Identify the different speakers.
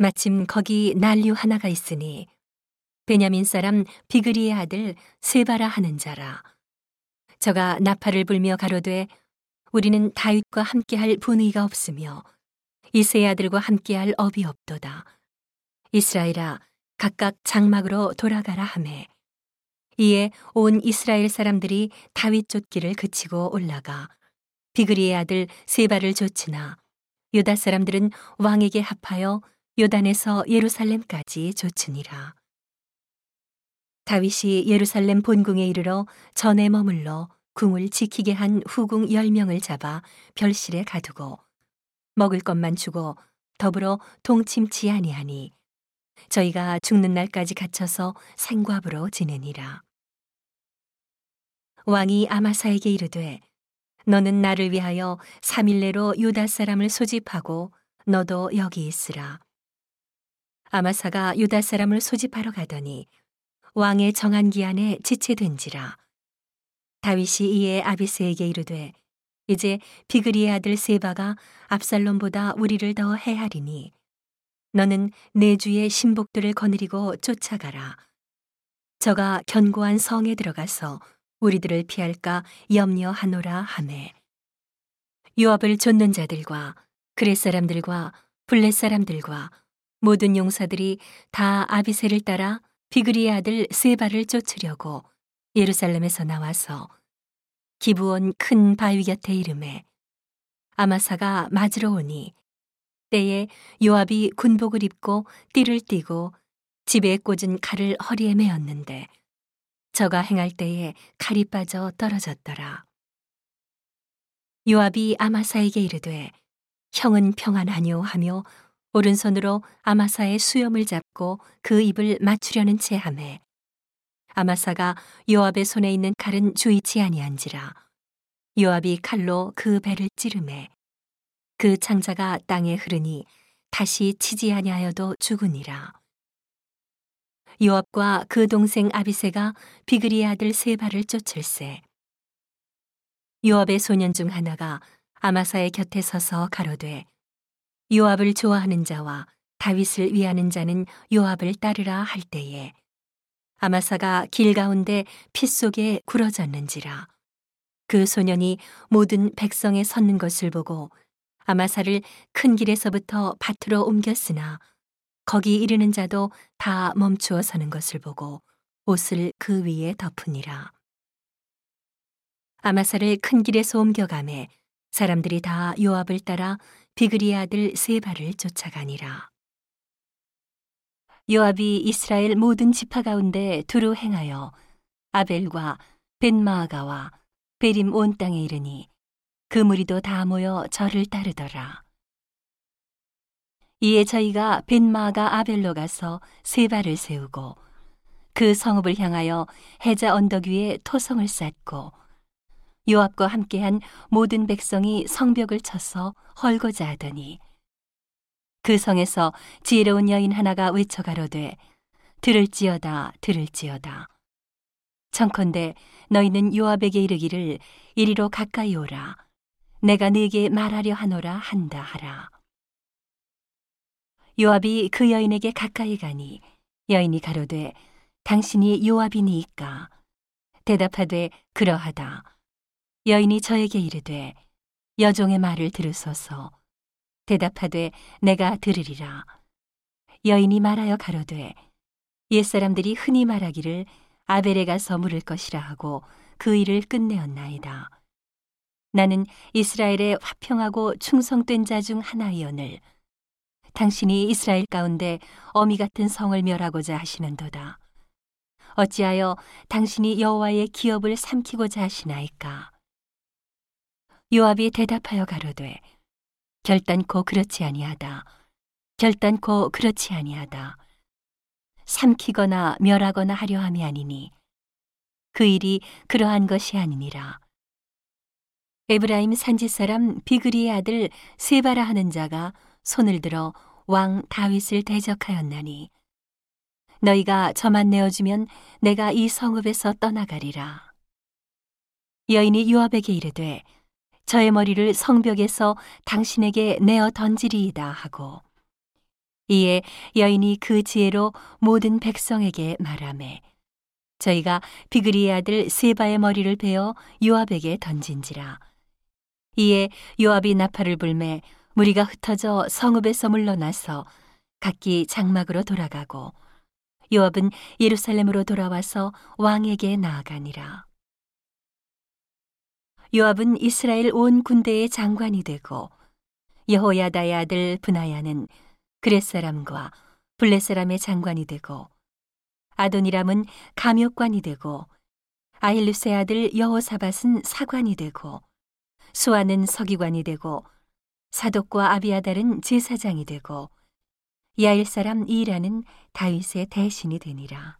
Speaker 1: 마침 거기 난류 하나가 있으니 베냐민 사람 비그리의 아들 세바라 하는 자라. 저가 나팔을 불며 가로되 우리는 다윗과 함께할 분의가 없으며 이세의 아들과 함께할 업이 없도다. 이스라엘아 각각 장막으로 돌아가라 하매 이에 온 이스라엘 사람들이 다윗 쫓기를 그치고 올라가 비그리의 아들 세바를 쫓으나 유다 사람들은 왕에게 합하여 요단에서 예루살렘까지 쫓으니라. 다윗이 예루살렘 본궁에 이르러 전에 머물러 궁을 지키게 한 후궁 열명을 잡아 별실에 가두고 먹을 것만 주고 더불어 동침치 아니하니 저희가 죽는 날까지 갇혀서 생과부로 지내니라. 왕이 아마사에게 이르되 너는 나를 위하여 3일 내로 유다 사람을 소집하고 너도 여기 있으라. 아마사가 유다 사람을 소집하러 가더니 왕의 정한 기한에 지체된지라. 다윗이 이에 아비스에게 이르되 이제 비그리의 아들 세바가 압살롬보다 우리를 더 해하리니 너는 내 주의 신복들을 거느리고 쫓아가라. 저가 견고한 성에 들어가서 우리들을 피할까 염려하노라 하매 요압을 쫓는 자들과 그렛 사람들과 블렛 사람들과 모든 용사들이 다 아비세를 따라 비그리의 아들 세바를 쫓으려고 예루살렘에서 나와서 기부온 큰 바위 곁에 이름에 아마사가 맞으러 오니 때에 요압이 군복을 입고 띠를 띠고 집에 꽂은 칼을 허리에 메었는데 저가 행할 때에 칼이 빠져 떨어졌더라. 요압이 아마사에게 이르되 형은 평안하뇨 하며 오른손으로 아마사의 수염을 잡고 그 입을 맞추려는 채 하매 아마사가 요압의 손에 있는 칼은 주의치 아니한지라 요압이 칼로 그 배를 찌르매 그 창자가 땅에 흐르니 다시 치지 아니하여도 죽으니라. 요압과 그 동생 아비세가 비그리의 아들 세바를 쫓을세 요압의 소년 중 하나가 아마사의 곁에 서서 가로되 요압을 좋아하는 자와 다윗을 위하는 자는 요압을 따르라 할 때에 아마사가 길 가운데 피 속에 굴어졌는지라. 그 소년이 모든 백성에 섰는 것을 보고 아마사를 큰 길에서부터 밭으로 옮겼으나 거기 이르는 자도 다 멈추어 서는 것을 보고 옷을 그 위에 덮으니라. 아마사를 큰 길에서 옮겨가매 사람들이 다 요압을 따라 비그리의 아들 세바를 쫓아가니라. 요압이 이스라엘 모든 지파 가운데 두루 행하여 아벨과 벤마아가와 베림 온 땅에 이르니 그 무리도 다 모여 저를 따르더라. 이에 저희가 벤마아가 아벨로 가서 세바를 세우고 그 성읍을 향하여 해자 언덕 위에 토성을 쌓고 요압과 함께한 모든 백성이 성벽을 쳐서 헐고자 하더니 그 성에서 지혜로운 여인 하나가 외쳐 가로되 들을지어다 들을지어다. 청컨대 너희는 요압에게 이르기를 이리로 가까이 오라. 내가 네게 말하려 하노라 한다 하라. 요압이 그 여인에게 가까이 가니 여인이 가로되 당신이 요압이니이까? 대답하되 그러하다 여인이 저에게 이르되 여종의 말을 들으소서. 대답하되 내가 들으리라. 여인이 말하여 가로되 옛사람들이 흔히 말하기를 아벨에 가서 물을 것이라 하고 그 일을 끝내었나이다. 나는 이스라엘의 화평하고 충성된 자 중 하나이오늘 당신이 이스라엘 가운데 어미 같은 성을 멸하고자 하시는도다. 어찌하여 당신이 여호와의 기업을 삼키고자 하시나이까 요압이 대답하여 가로되 결단코 그렇지 아니하다. 결단코 그렇지 아니하다. 삼키거나 멸하거나 하려 함이 아니니 그 일이 그러한 것이 아니니라. 에브라임 산지 사람 비그리의 아들 세바라 하는 자가 손을 들어 왕 다윗을 대적하였나니 너희가 저만 내어주면 내가 이 성읍에서 떠나가리라. 여인이 요압에게 이르되 저의 머리를 성벽에서 당신에게 내어 던지리이다 하고 이에 여인이 그 지혜로 모든 백성에게 말하매 저희가 비그리의 아들 세바의 머리를 베어 요압에게 던진지라. 이에 요압이 나팔을 불매 무리가 흩어져 성읍에서 물러나서 각기 장막으로 돌아가고 요압은 예루살렘으로 돌아와서 왕에게 나아가니라 요압은 이스라엘 온 군대의 장관이 되고 여호야다의 아들 분하야는 그렛 사람과 블렛 사람의 장관이 되고 아도니람은 감역관이 되고 아힐루스의 아들 여호사밧은 사관이 되고 수아는 서기관이 되고 사독과 아비아달은 제사장이 되고 야일 사람 이라는 다윗의 대신이 되니라.